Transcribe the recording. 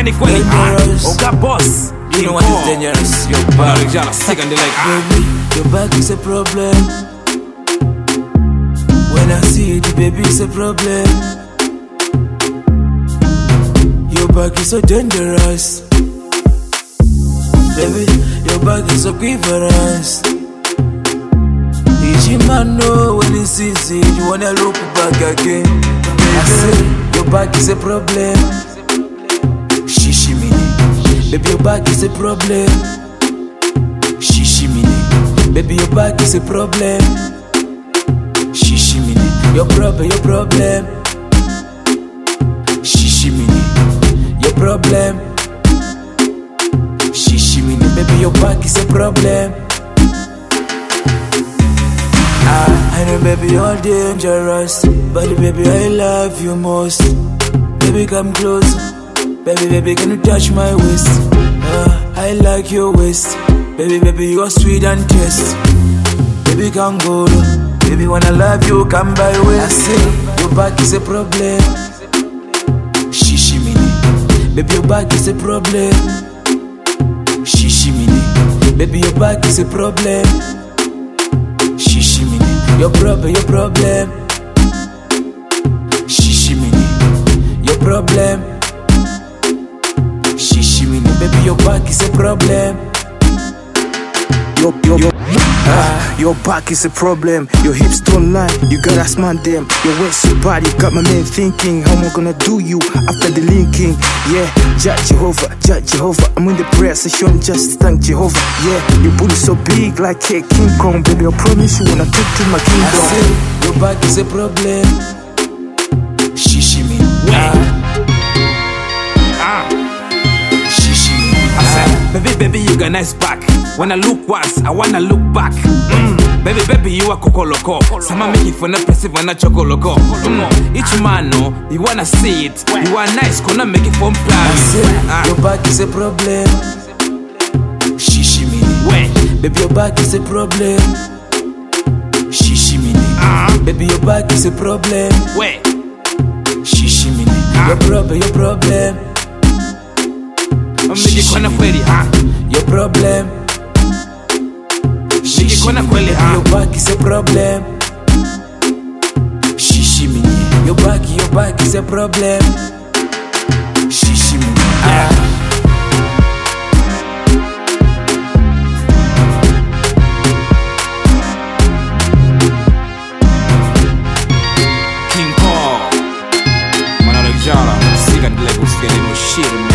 yani kweli oga boss You know what is dangerous? Your Bana back. Rijala sick like. Baby, your back is a problem. When I see it, baby, it's a problem. Your back is so dangerous. Baby, your back is so quiverous. Each man know when he sees it, you wanna look back again. I say, your back is a problem. Baby, your back is a problem. Shishimini. Baby, your back is a problem. Shishimini. Your problem, your problem. Shishimini. Your problem. Shishimini. Baby, your back is a problem. Ah, I know, baby, you're dangerous. But, baby, I love you most. Baby, come close. Baby, baby, can you touch my waist? Ah, I like your waist. Baby, baby, you are sweet and taste. Baby, come go. Baby, when I love you, come by way. I say, your back is a problem. Shishimini. Baby, your back is a problem. Shishimini. Baby, your back is a problem. Shishimini. Your problem, your problem. Shishimini. Your problem. Your back is a problem. Your, your, your, ah, your back is a problem. Your hips don't lie. You gotta sman them. Your waist so bad. You got my man thinking, how am I gonna do you after the linking? Yeah, Judge Jehovah, Judge Jehovah. I'm in the prayer session, just thank Jehovah. Yeah, your booty so big like a King Kong, baby. I promise you when I take to my I kingdom. say, your back is a problem. Baby, you got nice back. When I look once, I wanna look back. Mm. Baby, baby, you are kokoloko. Sama make it for na perceive na chokoloko. Mm. Each man, no, you wanna see it. You are nice, gonna make it from I plan. say, Ah. your back is a problem. Shishimini. Wait. Baby, your back is a problem. Shishimini. Ah. Baby, your back is a problem. Wait. Shishimini. Your problem, your problem. Miki kona kweli, ah. Your problem. Miki kona kweli, ah. Your back is a problem. Shishimini. Your back, your back is a problem. Shishimini. Ah. King Paul. Mwana Rijala, sick and like, who's getting